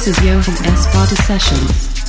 This is Johan S. Party Sessions.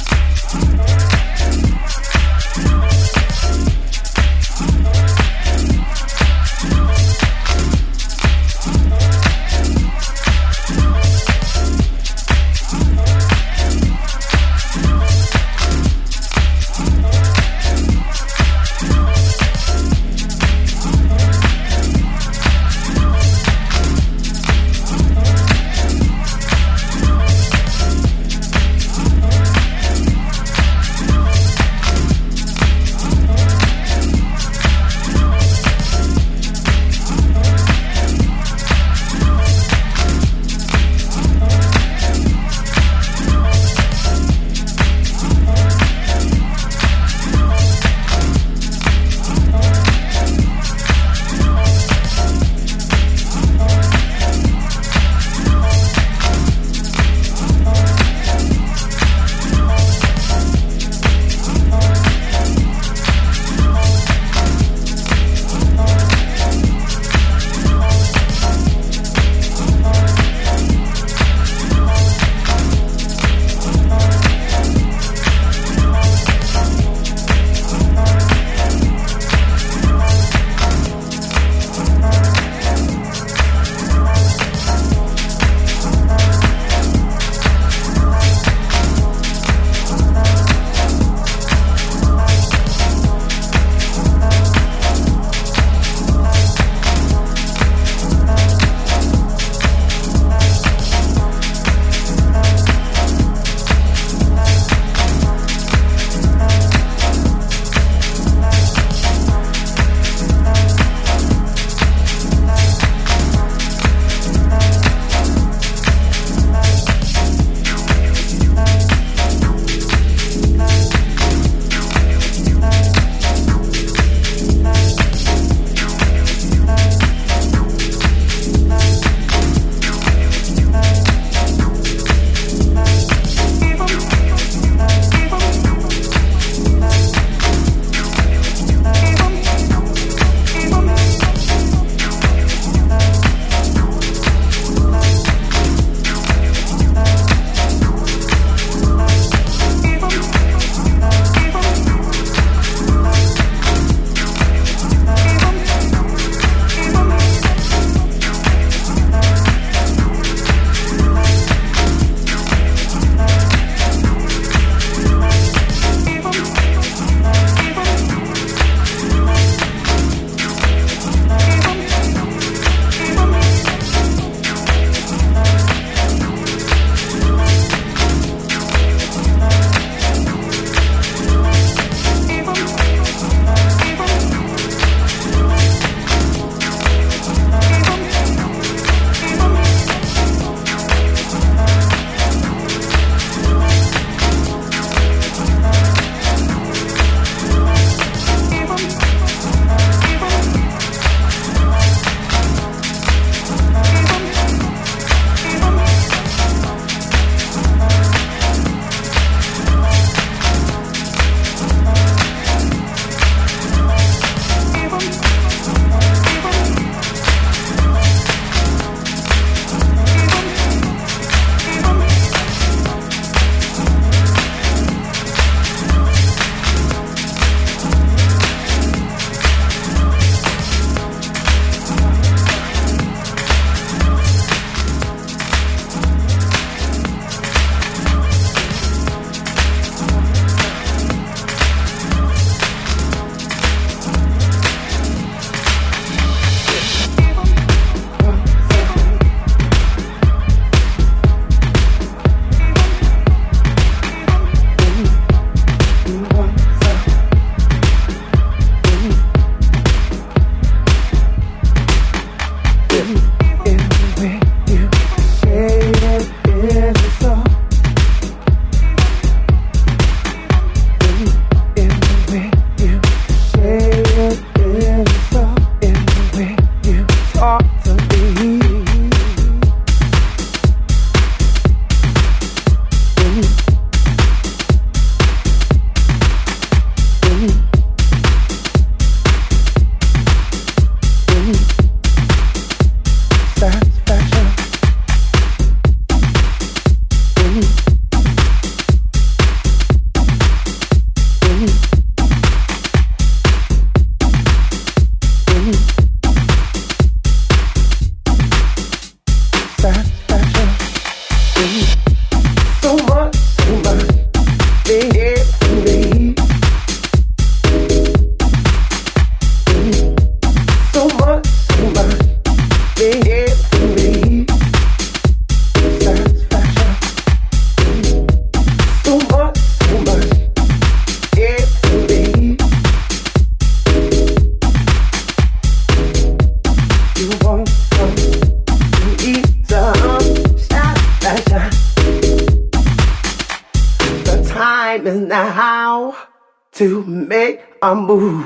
I move.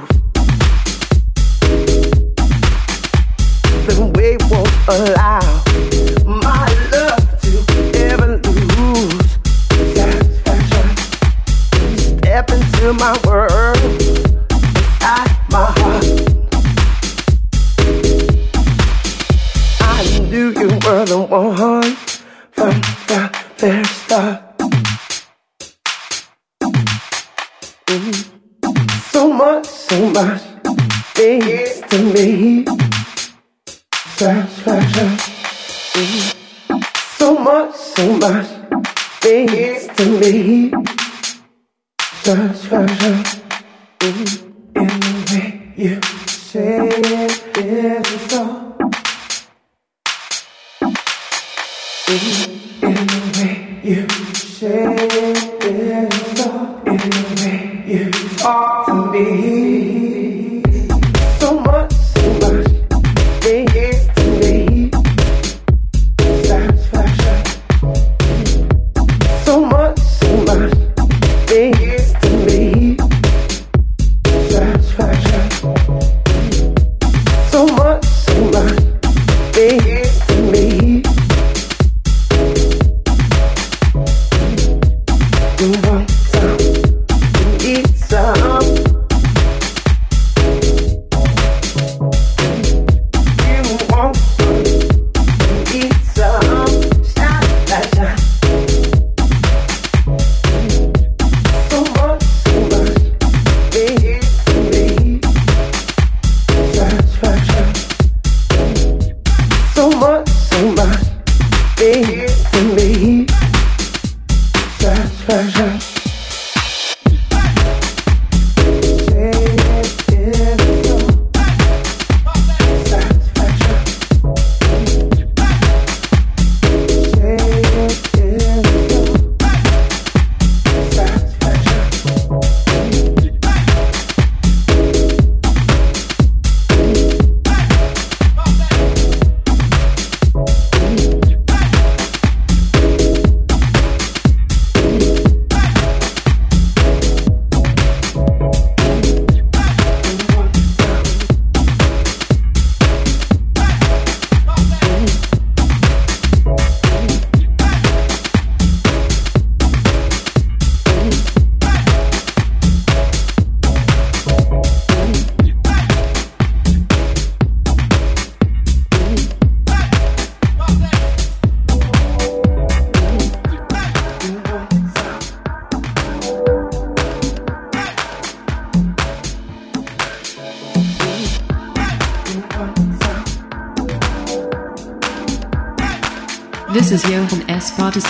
The way won't so much things to me. Just version in the way you say the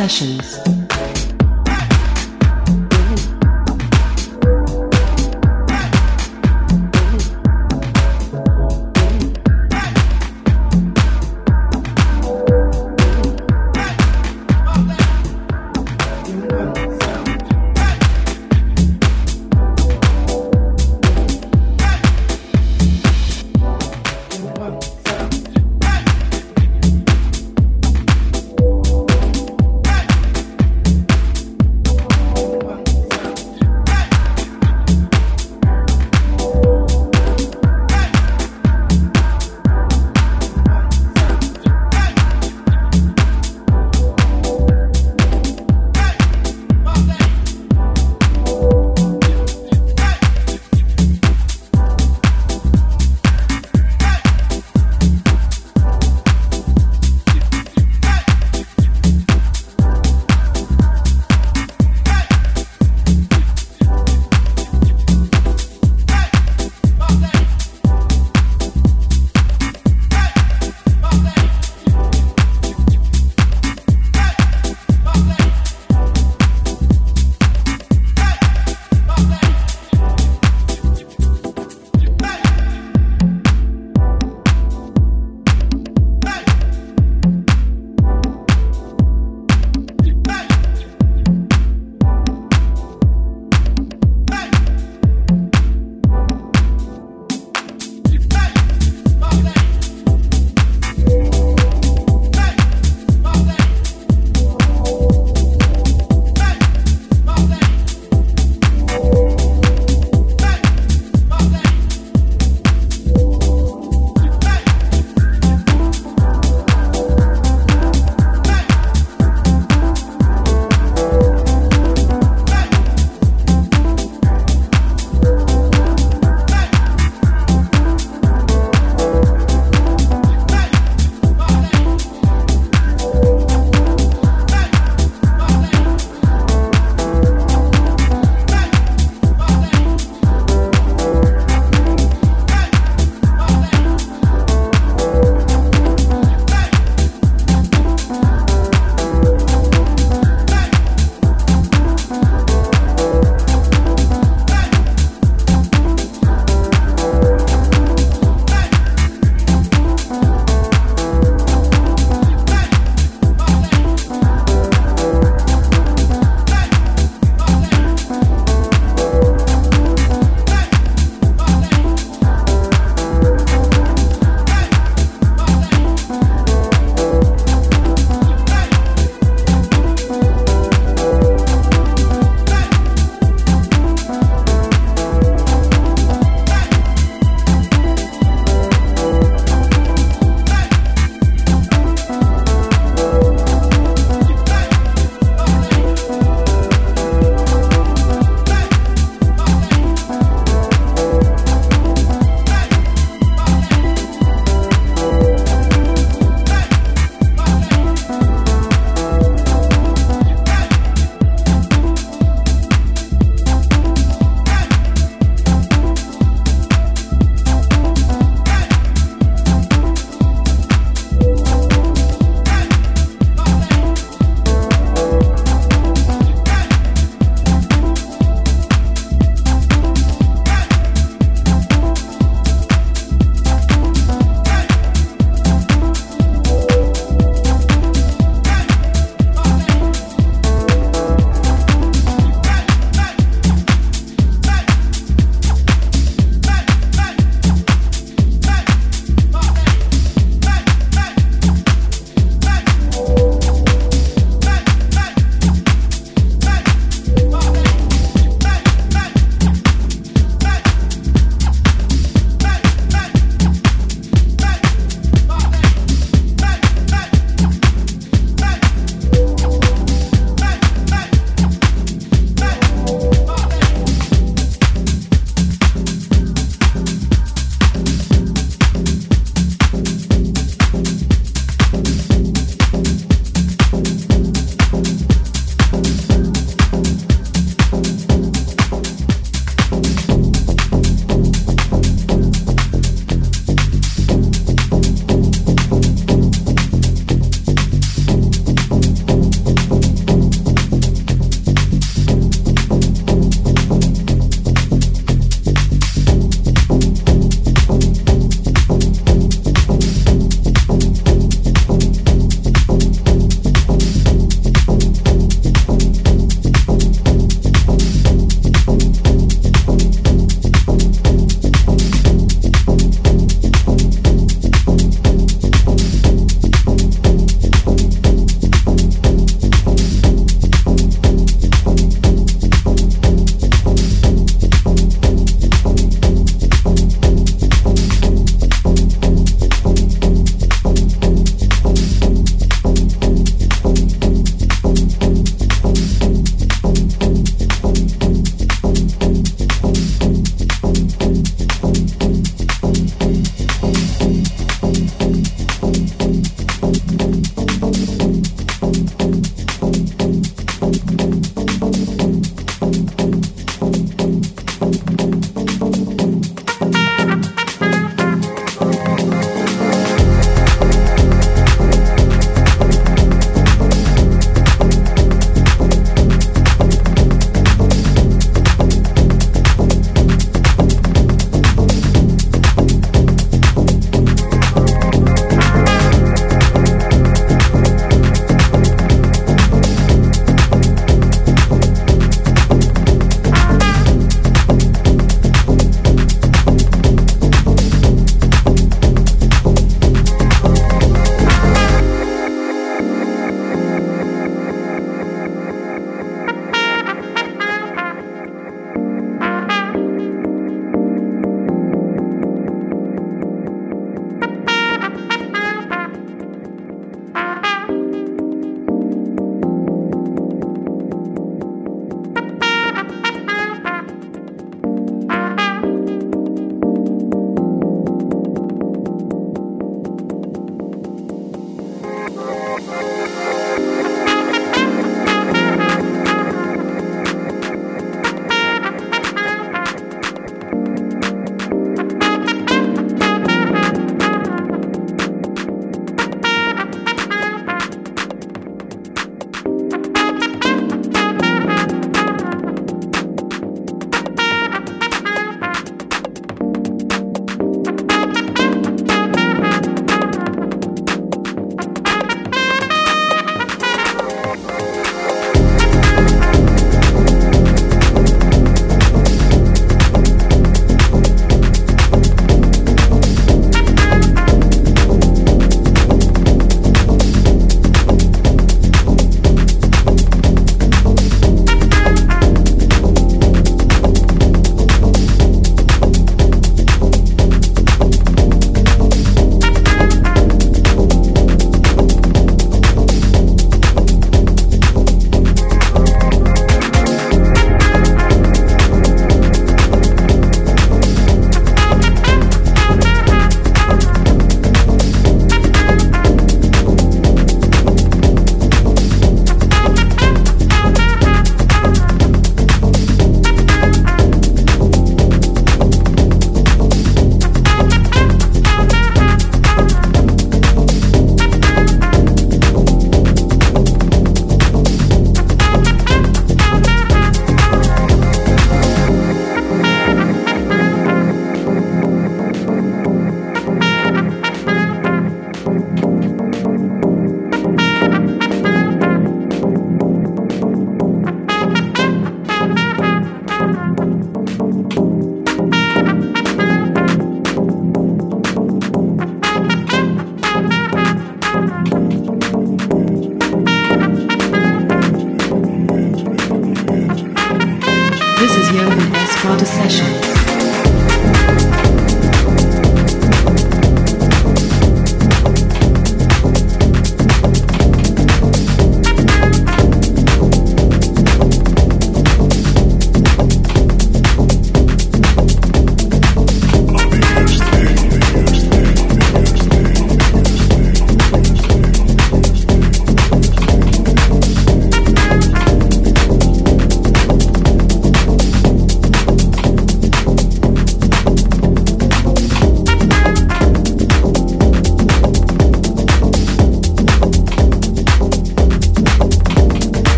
Sessions.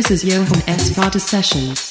This is Johan Espada Sessions.